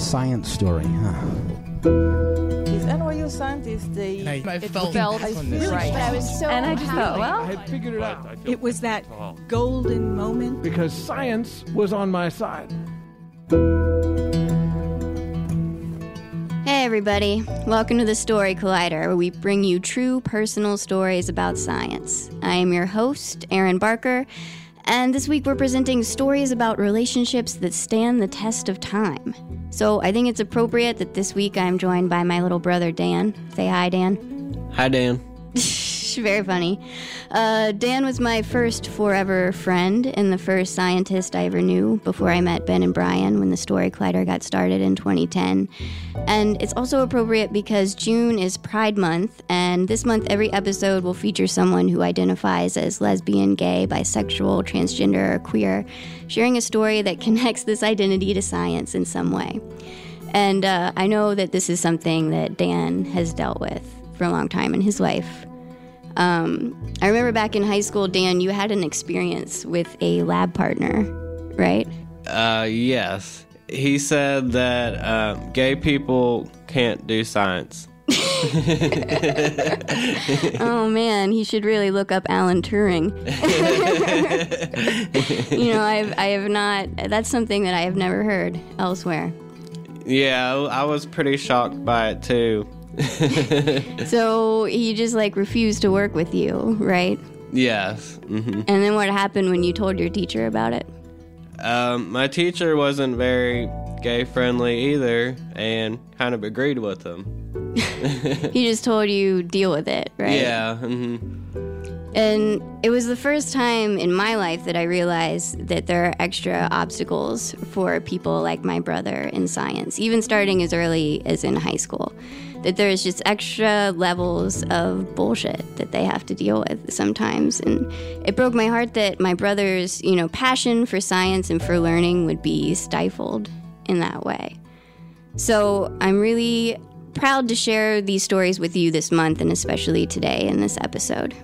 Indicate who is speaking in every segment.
Speaker 1: a science story, huh?
Speaker 2: These NYU scientists, they
Speaker 3: I, I
Speaker 2: it
Speaker 3: felt,
Speaker 2: felt
Speaker 3: on this.
Speaker 2: right.
Speaker 4: I was so
Speaker 2: and I just thought, well,
Speaker 5: I had figured it out
Speaker 6: It was that golden moment.
Speaker 5: because science was on my side.
Speaker 4: Hey, everybody. Welcome to the Story Collider, where we bring you true personal stories about science. I am your host, Erin Barker, and this week we're presenting stories about relationships that stand the test of time. So I think it's appropriate that this week I'm joined by my little brother, Dan. Say hi, Dan.
Speaker 7: Hi, Dan.
Speaker 4: Very funny. Uh, Dan was my first forever friend and the first scientist I ever knew before I met Ben and Brian when the Story Collider got started in 2010. And it's also appropriate because June is Pride Month, and this month every episode will feature someone who identifies as lesbian, gay, bisexual, transgender, or queer, sharing a story that connects this identity to science in some way. And uh, I know that this is something that Dan has dealt with for a long time in his life. Um, I remember back in high school, Dan, you had an experience with a lab partner, right?
Speaker 7: Uh, yes. He said that um, gay people can't do science.
Speaker 4: oh man, he should really look up Alan Turing. you know, I've, I have not, that's something that I have never heard elsewhere.
Speaker 7: Yeah, I was pretty shocked by it too.
Speaker 4: So he just like refused to work with you, right?
Speaker 7: yes. hmm
Speaker 4: And then what happened when you told your teacher about it?
Speaker 7: Um, my teacher wasn't very gay friendly either, and kind of agreed with him.
Speaker 4: He just told you deal with it, right?
Speaker 7: Yeah. hmm
Speaker 4: And it was the first time in my life that I realized that there are extra obstacles for people like my brother in science, even starting as early as in high school. That there's just extra levels of bullshit that they have to deal with sometimes. And it broke my heart that my brother's, you know, passion for science and for learning would be stifled in that way. So I'm really proud to share these stories with you this month and especially today in this episode.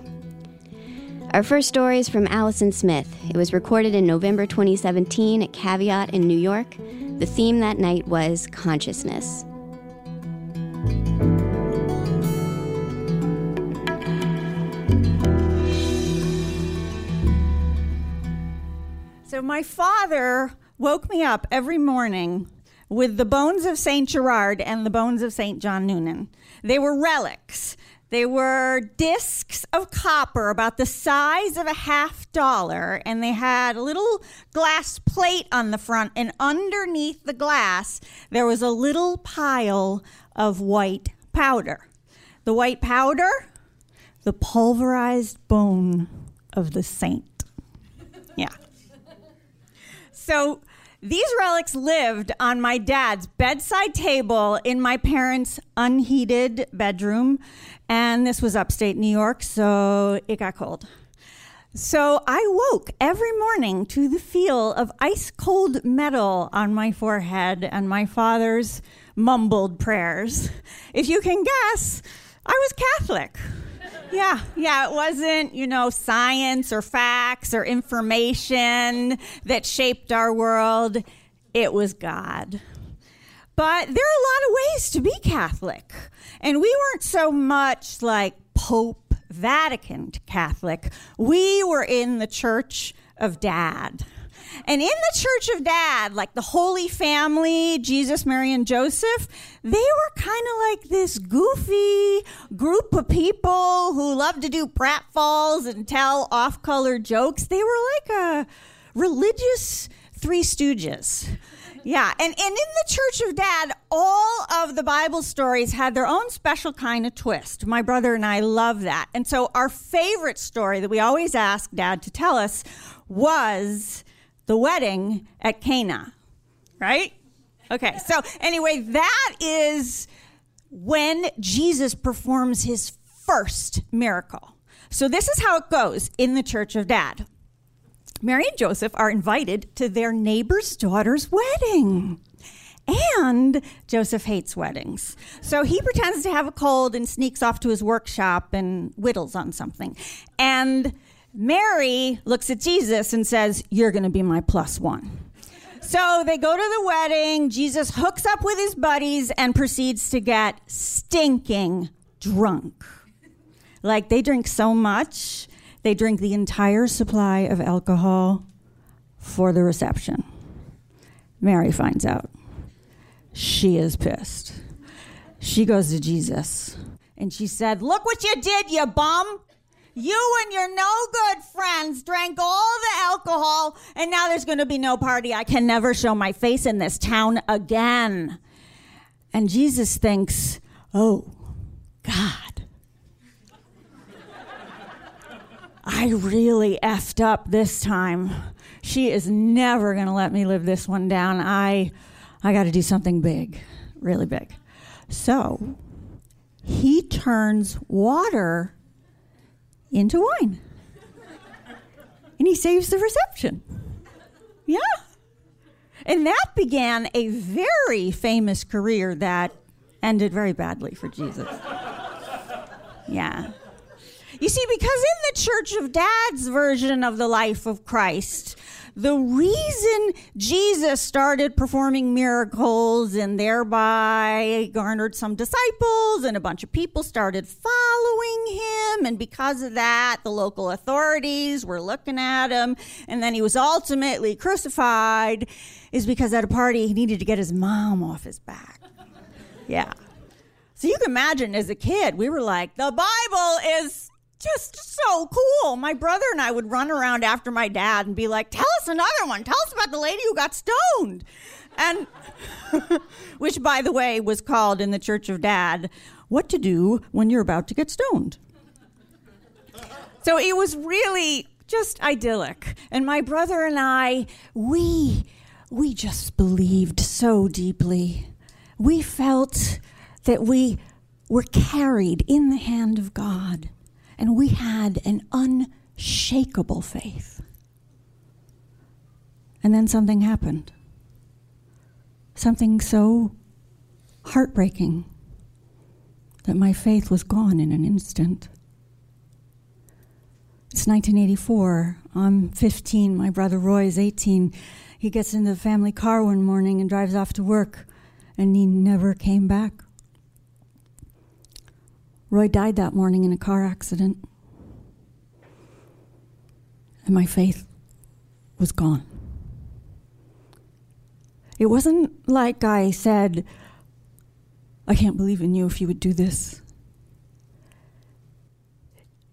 Speaker 4: Our first story is from Alison Smith. It was recorded in November 2017 at Caveat in New York. The theme that night was consciousness.
Speaker 6: So my father woke me up every morning with the bones of Saint Gerard and the bones of Saint John Neumann. They were relics. They were discs of copper about the size of a half dollar, and they had a little glass plate on the front, and underneath the glass, there was a little pile of white powder. The white powder, the pulverized bone of the saint. Yeah. So these relics lived on my dad's bedside table in my parents' unheated bedroom. And this was upstate New York, so it got cold. So I woke every morning to the feel of ice cold metal on my forehead and my father's mumbled prayers. If you can guess, I was Catholic. Yeah, yeah, it wasn't, you know, science or facts or information that shaped our world. It was God. But there are a lot of ways to be Catholic. And we weren't so much like Pope Vatican Catholic. We were in the Church of Dad. And in the Church of Dad, like the Holy Family, Jesus, Mary, and Joseph, they were kind of like this goofy group of people who love to do pratfalls and tell off color jokes. They were like a religious Three Stooges. Yeah, and, and in the Church of Dad, all of the Bible stories had their own special kind of twist. My brother and I love that. And so our favorite story that we always ask Dad to tell us was the wedding at Cana, right? Okay, so anyway, that is when Jesus performs his first miracle. So this is how it goes in the Church of Dad. Mary and Joseph are invited to their neighbor's daughter's wedding. And Joseph hates weddings. So he pretends to have a cold and sneaks off to his workshop and whittles on something. And Mary looks at Jesus and says, You're going to be my plus one. So they go to the wedding. Jesus hooks up with his buddies and proceeds to get stinking drunk. Like they drink so much, they drink the entire supply of alcohol for the reception. Mary finds out. She is pissed. She goes to Jesus and she said, Look what you did, you bum. You and your no good friends drank all the alcohol, and now there's going to be no party. I can never show my face in this town again. And Jesus thinks, Oh, God. I really effed up this time. She is never going to let me live this one down. I I got to do something big, really big. So, he turns water into wine. and he saves the reception. Yeah. And that began a very famous career that ended very badly for Jesus. Yeah. You see, because in the Church of Dad's version of the life of Christ, the reason Jesus started performing miracles and thereby garnered some disciples and a bunch of people started following him, and because of that, the local authorities were looking at him, and then he was ultimately crucified, is because at a party he needed to get his mom off his back. Yeah. So you can imagine as a kid, we were like, the Bible is just so cool. My brother and I would run around after my dad and be like, tell us another one. Tell us about the lady who got stoned. And, which by the way was called in the Church of Dad, What to Do When You're About to Get Stoned. So it was really just idyllic. And my brother and I, we, we just believed so deeply. We felt that we were carried in the hand of God, and we had an unshakable faith. And then something happened. Something so heartbreaking that my faith was gone in an instant. It's 1984. I'm 15. My brother Roy is 18. He gets into the family car one morning and drives off to work, and he never came back. Roy died that morning in a car accident. And my faith was gone. It wasn't like I said, I can't believe in you if you would do this.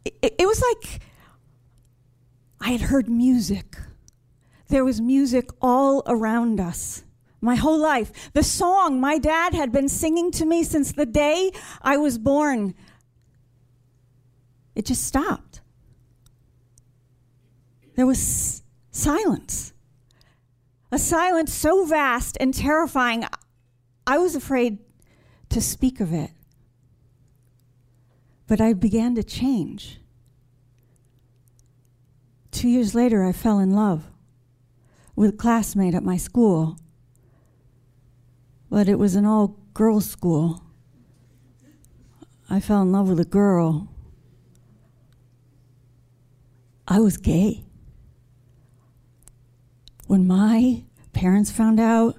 Speaker 6: It, it was like I had heard music. There was music all around us my whole life. The song my dad had been singing to me since the day I was born, it just stopped. There was silence. A silence so vast and terrifying, I was afraid to speak of it. But I began to change. Two years later, I fell in love with a classmate at my school but it was an all girls school. I fell in love with a girl. I was gay. When my parents found out,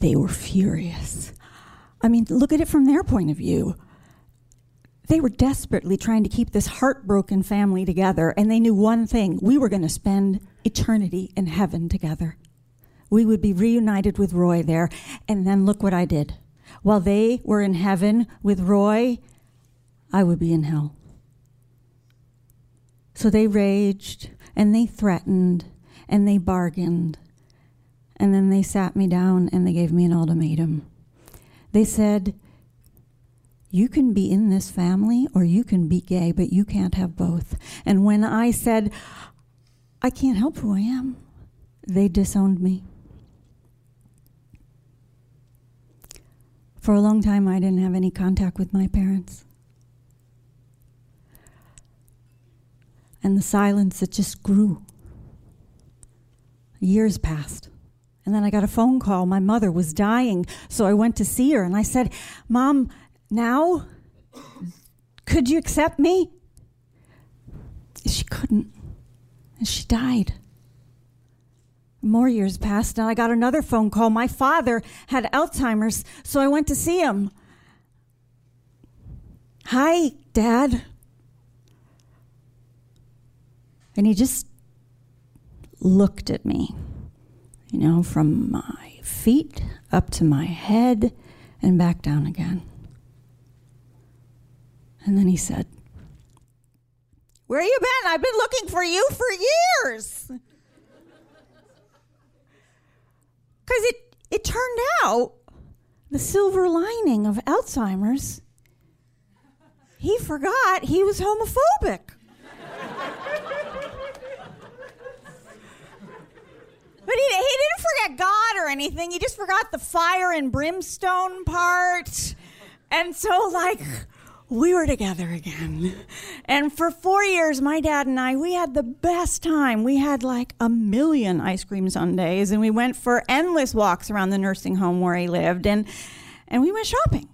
Speaker 6: they were furious. I mean, look at it from their point of view. They were desperately trying to keep this heartbroken family together, and they knew one thing we were going to spend eternity in heaven together we would be reunited with Roy there. And then look what I did. While they were in heaven with Roy, I would be in hell. So they raged and they threatened and they bargained. And then they sat me down and they gave me an ultimatum. They said, You can be in this family or you can be gay, but you can't have both. And when I said, I can't help who I am, they disowned me. For a long time, I didn't have any contact with my parents. And the silence, it just grew. Years passed. And then I got a phone call. My mother was dying. So I went to see her and I said, Mom, now, could you accept me? She couldn't. And she died. More years passed, and I got another phone call. My father had Alzheimer's, so I went to see him. Hi, Dad. And he just looked at me, you know, from my feet up to my head and back down again. And then he said, Where you been? I've been looking for you for years. Because it, it turned out the silver lining of Alzheimer's, he forgot he was homophobic. But he, he didn't forget God or anything. He just forgot the fire and brimstone part. And so, like, we were together again. And for four years, my dad and I, we had the best time. We had like a million ice cream sundaes, and we went for endless walks around the nursing home where he lived, and, and we went shopping.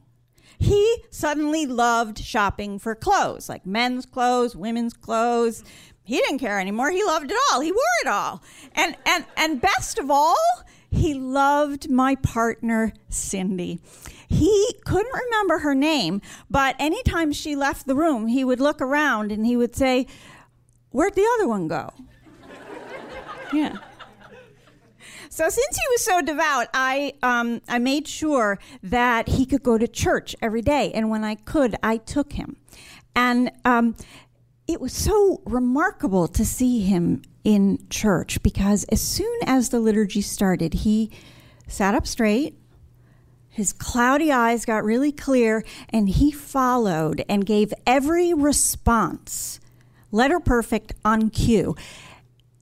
Speaker 6: He suddenly loved shopping for clothes, like men's clothes, women's clothes. He didn't care anymore. He loved it all. He wore it all. And and and best of all, he loved my partner Cindy. He couldn't remember her name, but anytime she left the room, he would look around and he would say, "Where'd the other one go?" yeah. So since he was so devout, I um, I made sure that he could go to church every day, and when I could, I took him. And um, it was so remarkable to see him in church because as soon as the liturgy started, he sat up straight. His cloudy eyes got really clear, and he followed and gave every response, letter perfect, on cue.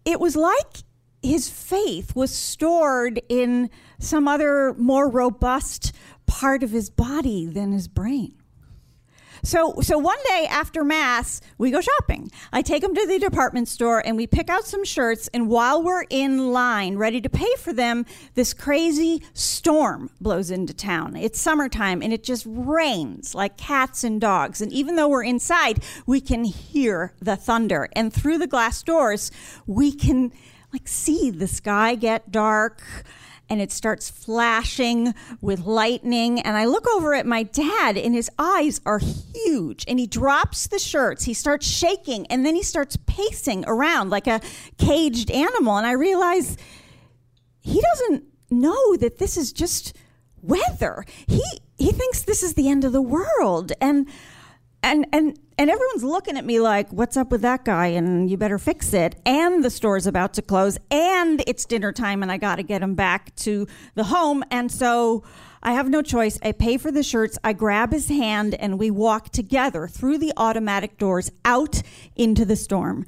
Speaker 6: It was like his faith was stored in some other more robust part of his body than his brain. So, so one day after mass, we go shopping. I take him to the department store and we pick out some shirts. And while we're in line, ready to pay for them, this crazy storm blows into town. It's summertime and it just rains like cats and dogs. And even though we're inside, we can hear the thunder. And through the glass doors, we can like see the sky get dark and it starts flashing with lightning. And I look over at my dad, and his eyes are huge. And he drops the shirts, he starts shaking, and then he starts pacing around like a caged animal. And I realize he doesn't know that this is just weather. He he thinks this is the end of the world. And and and and everyone's looking at me like what's up with that guy? And you better fix it. And the store's about to close and it's dinner time and i got to get him back to the home. And so i have no choice. I pay for the shirts. I grab his hand and we walk together through the automatic doors out into the storm.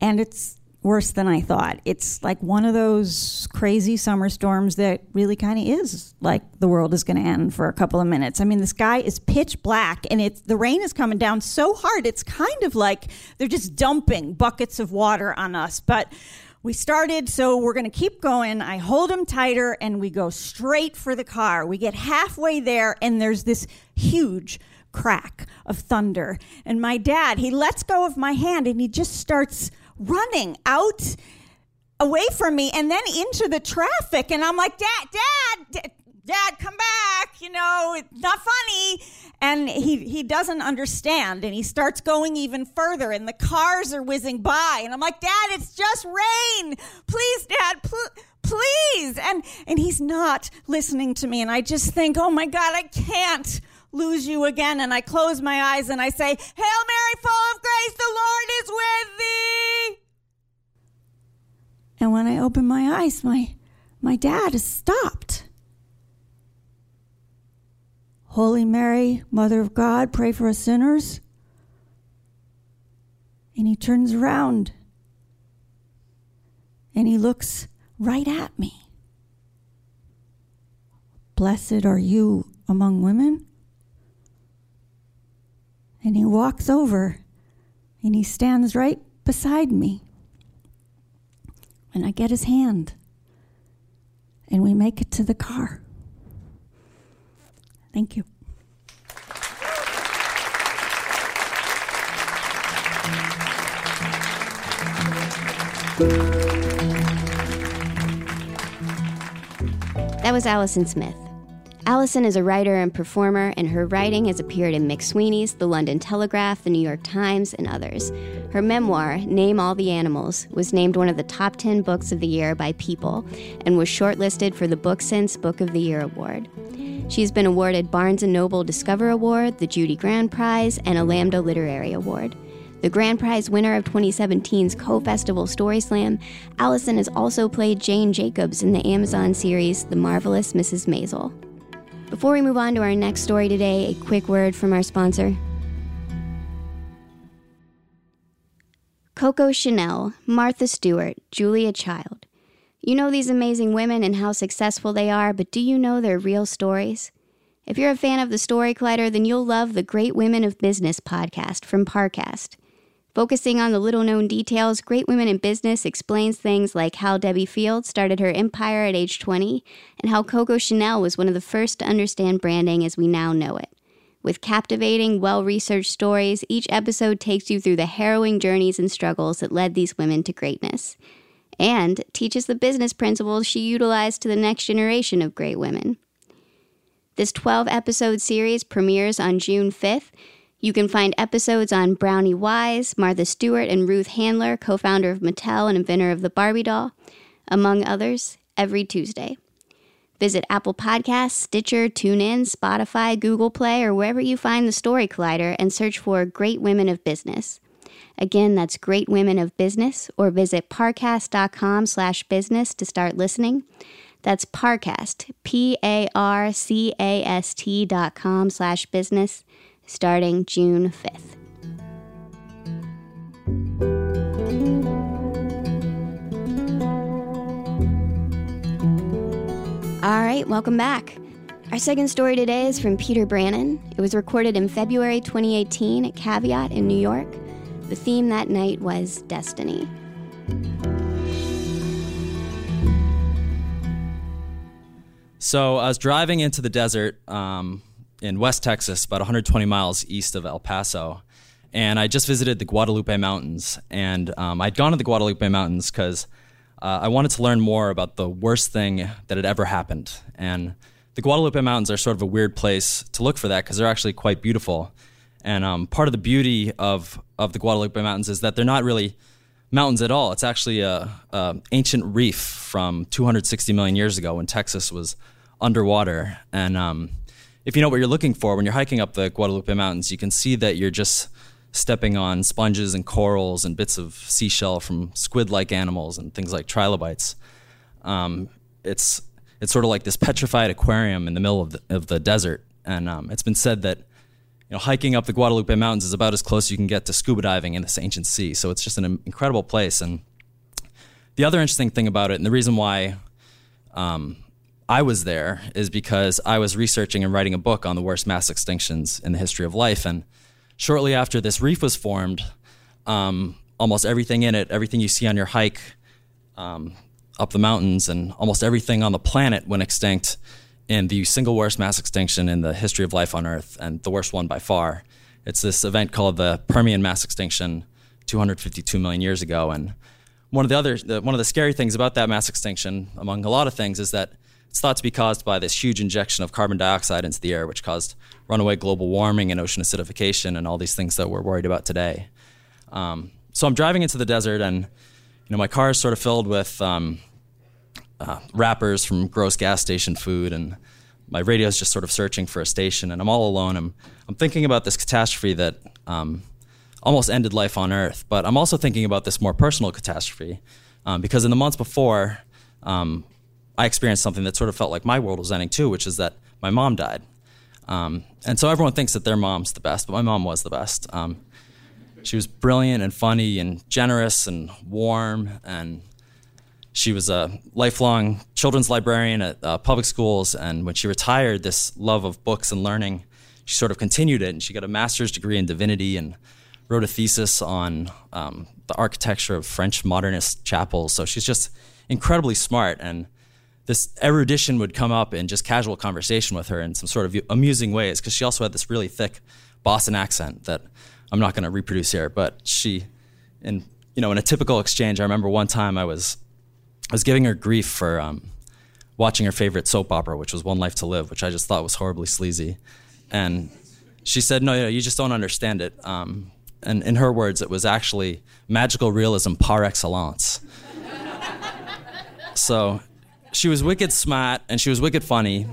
Speaker 6: And it's worse than I thought. It's like one of those crazy summer storms that really kind of is like the world is going to end for a couple of minutes. I mean, the sky is pitch black and it's the rain is coming down so hard. It's kind of like they're just dumping buckets of water on us. But we started, so we're going to keep going. I hold him tighter and we go straight for the car. We get halfway there and there's this huge crack of thunder. And my dad, he lets go of my hand and he just starts running out away from me and then into the traffic. And I'm like, Dad, Dad, Dad, come back. You know, it's not funny. And he, he doesn't understand. And he starts going even further. And the cars are whizzing by. And I'm like, Dad, it's just rain. Please, Dad, pl- please. And, and he's not listening to me. And I just think, oh my God, I can't lose you again. And I close my eyes and I say, Hail Mary, full of grace, the Lord is with thee. And when I open my eyes, my, my dad has stopped. Holy Mary, Mother of God, pray for us sinners. And he turns around and he looks right at me. Blessed are you among women. And he walks over and he stands right beside me. And I get his hand and we make it to the car. Thank you.
Speaker 4: That was Alison Smith. Alison is a writer and performer, and her writing has appeared in McSweeney's, The London Telegraph, The New York Times, and others. Her memoir, Name All the Animals, was named one of the top 10 books of the year by People and was shortlisted for the BookSense Book of the Year award. She's been awarded Barnes & Noble Discover Award, the Judy Grahn Prize, and a Lambda Literary Award. The Grand Prize winner of 2017's Ko Festival Story Slam, Alison has also played Jane Jacobs in the Amazon series The Marvelous Mrs. Maisel. Before we move on to our next story today, a quick word from our sponsor. Coco Chanel, Martha Stewart, Julia Child. You know these amazing women and how successful they are, but do you know their real stories? If you're a fan of the Story Collider, then you'll love the Great Women of Business podcast from Parcast. Focusing on the little known details, Great Women in Business explains things like how Debbie Fields started her empire at age 20 and how Coco Chanel was one of the first to understand branding as we now know it. With captivating, well researched stories, each episode takes you through the harrowing journeys and struggles that led these women to greatness, and teaches the business principles she utilized to the next generation of great women. This 12 episode series premieres on June 5th you can find episodes on Brownie Wise, Martha Stewart, and Ruth Handler, co founder of Mattel and inventor of the Barbie doll, among others, every Tuesday. Visit Apple Podcasts, Stitcher, TuneIn, Spotify, Google Play, or wherever you find the Story Collider and search for Great Women of Business. Again, that's Great Women of Business, or visit parcast.com slash business to start listening. That's Parcast, P-A-R-C-A-S-T dot com slash business starting June 5th. All right, welcome back. Our second story today is from Peter Brannen. It was recorded in February 2018 at Caveat in New York. The theme that night was Destiny.
Speaker 1: So I was driving into the desert um, in West Texas, about 120 miles east of El Paso. And I just visited the Guadalupe Mountains. And um, I'd gone to the Guadalupe Mountains because uh, I wanted to learn more about the worst thing that had ever happened. And the Guadalupe Mountains are sort of a weird place to look for that because they're actually quite beautiful. And um, part of the beauty of, of the Guadalupe Mountains is that they're not really mountains at all. It's actually a, a ancient reef from 260 million years ago when Texas was underwater. And um, if you know what you're looking for when you're hiking up the Guadalupe Mountains, you can see that you're just stepping on sponges and corals and bits of seashell from squid-like animals and things like trilobites. Um, it's it's sort of like this petrified aquarium in the middle of the, of the desert, and um, it's been said that you know hiking up the Guadalupe Mountains is about as close as you can get to scuba diving in this ancient sea. So it's just an incredible place. And the other interesting thing about it, and the reason why um, I was there is because I was researching and writing a book on the worst mass extinctions in the history of life. And shortly after this reef was formed, um, almost everything in it, everything you see on your hike um, up the mountains, and almost everything on the planet went extinct in the single worst mass extinction in the history of life on Earth, and the worst one by far. It's this event called the Permian mass extinction 252 million years ago. And one of the other, the, one of the scary things about that mass extinction, among a lot of things, is that it's thought to be caused by this huge injection of carbon dioxide into the air, which caused runaway global warming and ocean acidification and all these things that we're worried about today. Um, so I'm driving into the desert, and you know my car is sort of filled with um, uh, wrappers from gross gas station food, and my radio is just sort of searching for a station, and I'm all alone. I'm I'm thinking about this catastrophe that um, almost ended life on Earth, but I'm also thinking about this more personal catastrophe um, because in the months before. Um, I experienced something that sort of felt like my world was ending too, which is that my mom died. Um, and so everyone thinks that their mom's the best, but my mom was the best. Um, she was brilliant and funny and generous and warm, and she was a lifelong children's librarian at uh, public schools. And when she retired, this love of books and learning, she sort of continued it, and she got a master's degree in divinity and wrote a thesis on um, the architecture of French modernist chapels. So she's just incredibly smart and this erudition would come up in just casual conversation with her in some sort of amusing ways because she also had this really thick Boston accent that I'm not going to reproduce here. But she, in you know, in a typical exchange, I remember one time I was I was giving her grief for um, watching her favorite soap opera, which was One Life to Live, which I just thought was horribly sleazy. And she said, "No, you just don't understand it." Um, and in her words, it was actually magical realism par excellence. so she was wicked smart and she was wicked funny,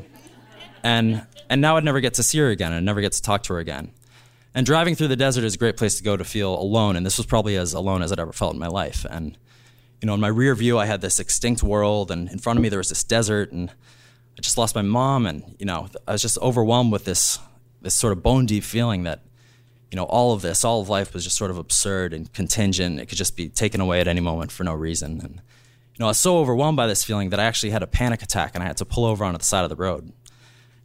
Speaker 1: and and now I'd never get to see her again. I'd never get to talk to her again. And driving through the desert is a great place to go to feel alone, and this was probably as alone as I'd ever felt in my life. And you know, in my rear view, I had this extinct world, and in front of me there was this desert, and I just lost my mom, and you know, I was just overwhelmed with this this sort of bone deep feeling that you know all of this, all of life was just sort of absurd and contingent. It could just be taken away at any moment for no reason. And you know, I was so overwhelmed by this feeling that I actually had a panic attack, and I had to pull over onto the side of the road.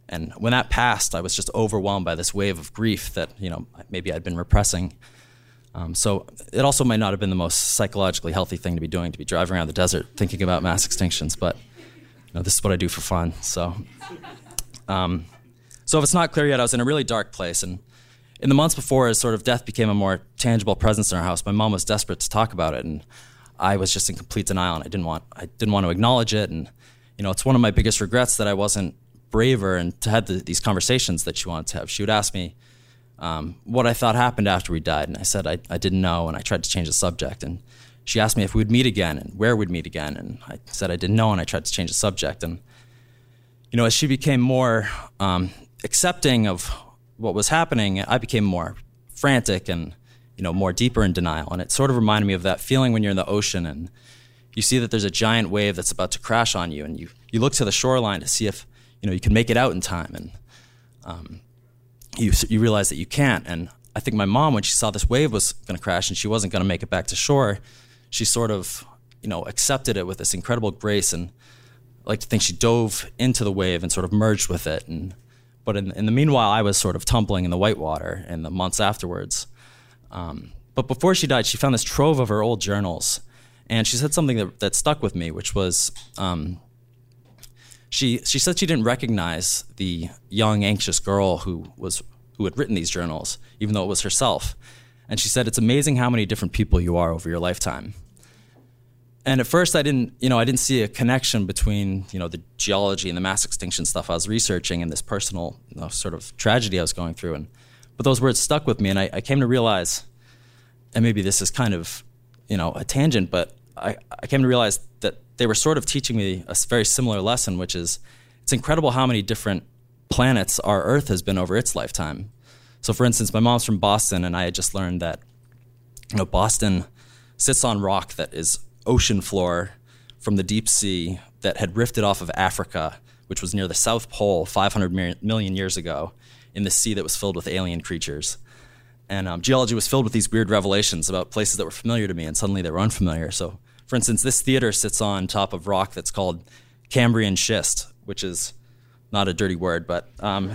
Speaker 1: And when that passed, I was just overwhelmed by this wave of grief that you know maybe I'd been repressing. Um, so it also might not have been the most psychologically healthy thing to be doing to be driving around the desert thinking about mass extinctions, but you know, this is what I do for fun. So, um, so if it's not clear yet, I was in a really dark place, and in the months before, as sort of death became a more tangible presence in our house, my mom was desperate to talk about it, and I was just in complete denial, and I didn't want I didn't want to acknowledge it, and you know, it's one of my biggest regrets that I wasn't braver and to have the, these conversations that she wanted to have. She would ask me um, what I thought happened after we died, and I said I, I didn't know, and I tried to change the subject. And she asked me if we'd meet again and where we'd meet again, and I said I didn't know, and I tried to change the subject. And you know, as she became more um, accepting of what was happening, I became more frantic and you know more deeper in denial. And it sort of reminded me of that feeling when you're in the ocean and you see that there's a giant wave that's about to crash on you, and you you look to the shoreline to see if you know you can make it out in time, and um, you you realize that you can't. And I think my mom, when she saw this wave was going to crash and she wasn't going to make it back to shore, she sort of you know accepted it with this incredible grace, and I like to think she dove into the wave and sort of merged with it. And but in, in the meanwhile, I was sort of tumbling in the white water in the months afterwards. Um, but before she died, she found this trove of her old journals, and she said something that, that stuck with me, which was. Um, she she said she didn't recognize the young anxious girl who was who had written these journals even though it was herself and she said it's amazing how many different people you are over your lifetime and at first i didn't you know i didn't see a connection between you know the geology and the mass extinction stuff i was researching and this personal you know, sort of tragedy i was going through and but those words stuck with me and I, I came to realize and maybe this is kind of you know a tangent but I, I came to realize that they were sort of teaching me a very similar lesson, which is it's incredible how many different planets our Earth has been over its lifetime. So, for instance, my mom's from Boston, and I had just learned that you know Boston sits on rock that is ocean floor from the deep sea that had rifted off of Africa, which was near the South Pole 500 million years ago, in the sea that was filled with alien creatures. And um, geology was filled with these weird revelations about places that were familiar to me, and suddenly they were unfamiliar. So, for instance, this theater sits on top of rock that's called Cambrian schist, which is not a dirty word, but um,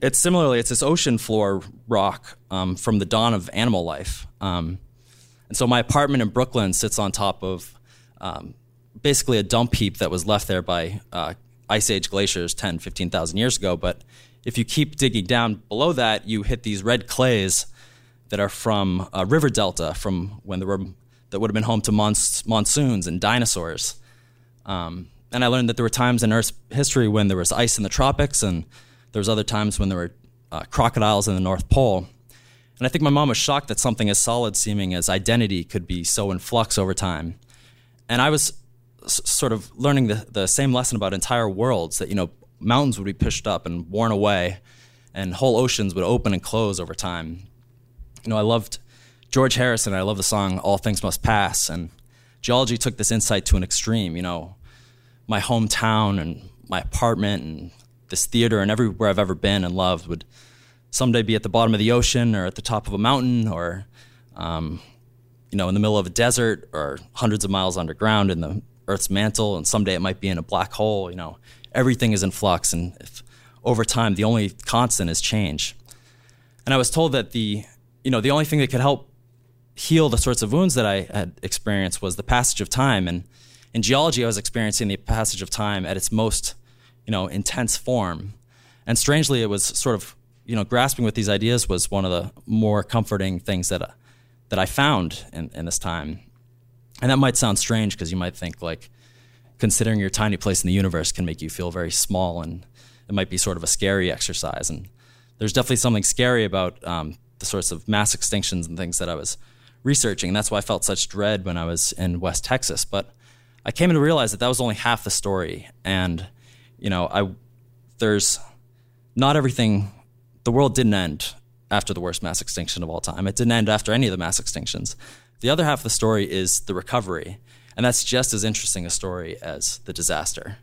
Speaker 1: it's similarly it's this ocean floor rock um, from the dawn of animal life. Um, and so my apartment in Brooklyn sits on top of um, basically a dump heap that was left there by uh, ice age glaciers 10, 15,000 years ago. But if you keep digging down below that, you hit these red clays that are from a river delta from when there were that would have been home to mons- monsoons and dinosaurs. Um, and I learned that there were times in Earth's history when there was ice in the tropics, and there was other times when there were uh, crocodiles in the North Pole. And I think my mom was shocked that something as solid seeming as identity could be so in flux over time. And I was s- sort of learning the, the same lesson about entire worlds that, you know, mountains would be pushed up and worn away, and whole oceans would open and close over time. You know, I loved George Harrison, I love the song All Things Must Pass. And geology took this insight to an extreme. You know, my hometown and my apartment and this theater and everywhere I've ever been and loved would someday be at the bottom of the ocean or at the top of a mountain or, um, you know, in the middle of a desert or hundreds of miles underground in the Earth's mantle. And someday it might be in a black hole. You know, everything is in flux. And if, over time, the only constant is change. And I was told that the, you know, the only thing that could help heal the sorts of wounds that I had experienced was the passage of time. And in geology, I was experiencing the passage of time at its most, you know, intense form. And strangely, it was sort of, you know, grasping with these ideas was one of the more comforting things that, uh, that I found in, in this time. And that might sound strange because you might think like, considering your tiny place in the universe can make you feel very small and it might be sort of a scary exercise. And there's definitely something scary about um, the sorts of mass extinctions and things that I was researching. And that's why I felt such dread when I was in West Texas. But I came to realize that that was only half the story. And, you know, I, there's not everything, the world didn't end after the worst mass extinction of all time. It didn't end after any of the mass extinctions. The other half of the story is the recovery. And that's just as interesting a story as the disaster.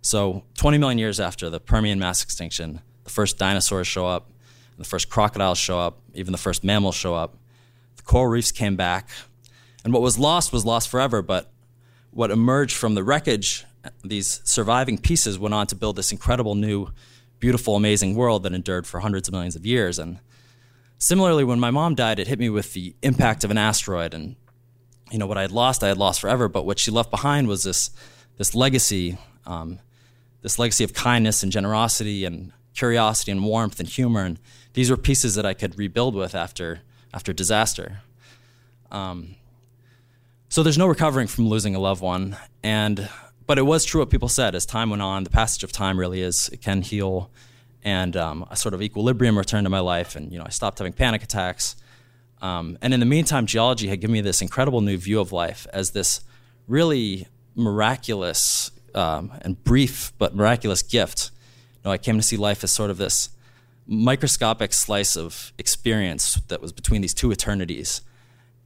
Speaker 1: So, 20 million years after the Permian mass extinction, the first dinosaurs show up, the first crocodiles show up, even the first mammals show up. The coral reefs came back. And what was lost was lost forever, but what emerged from the wreckage, these surviving pieces went on to build this incredible new, beautiful, amazing world that endured for hundreds of millions of years. And similarly, when my mom died, it hit me with the impact of an asteroid. And, you know, what I had lost, I had lost forever, but what she left behind was this, this legacy um, this legacy of kindness and generosity and curiosity and warmth and humor. And these were pieces that I could rebuild with after, after disaster. Um, so there's no recovering from losing a loved one. And, but it was true what people said. As time went on, the passage of time really is, it can heal. And um, a sort of equilibrium returned to my life. And, you know, I stopped having panic attacks. Um, and in the meantime, geology had given me this incredible new view of life as this really miraculous um, and brief but miraculous gift. You know, I came to see life as sort of this microscopic slice of experience that was between these two eternities,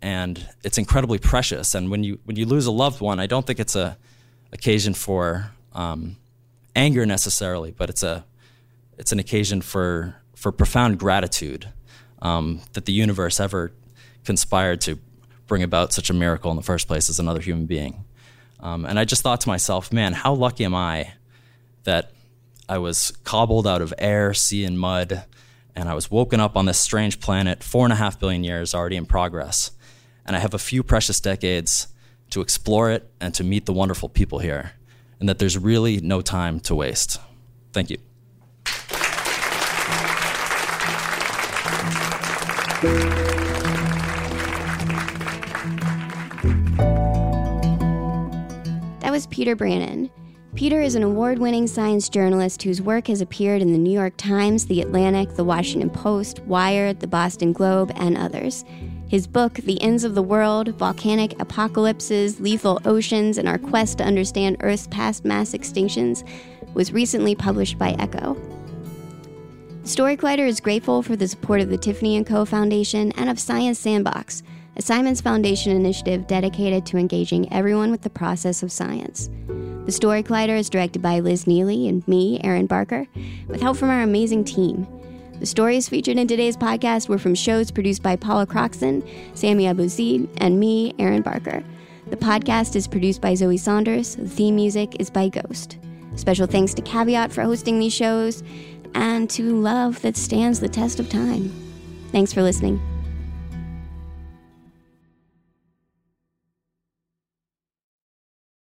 Speaker 1: and it's incredibly precious. And when you when you lose a loved one, I don't think it's a occasion for um, anger necessarily, but it's a it's an occasion for for profound gratitude um, that the universe ever conspired to bring about such a miracle in the first place as another human being. Um, and I just thought to myself, man, how lucky am I that I was cobbled out of air, sea, and mud, and I was woken up on this strange planet, four and a half billion years already in progress. And I have a few precious decades to explore it and to meet the wonderful people here, and that there's really no time to waste. Thank you.
Speaker 4: That was Peter Brannen. Peter is an award winning science journalist whose work has appeared in the New York Times, The Atlantic, The Washington Post, Wired, The Boston Globe, and others. His book, The Ends of the World Volcanic Apocalypses, Lethal Oceans, and Our Quest to Understand Earth's Past Mass Extinctions, was recently published by Ecco. Story Collider is grateful for the support of the Tiffany & Co. Foundation and of Science Sandbox, a Simons Foundation initiative dedicated to engaging everyone with the process of science. The Story Collider is directed by Liz Neely and me, Erin Barker, with help from our amazing team. The stories featured in today's podcast were from shows produced by Paula Croxton, Sammy Abuzeed, and me, Erin Barker. The podcast is produced by Zoe Saunders. The theme music is by Ghost. Special thanks to Caveat for hosting these shows and to Love that stands the test of time. Thanks for listening.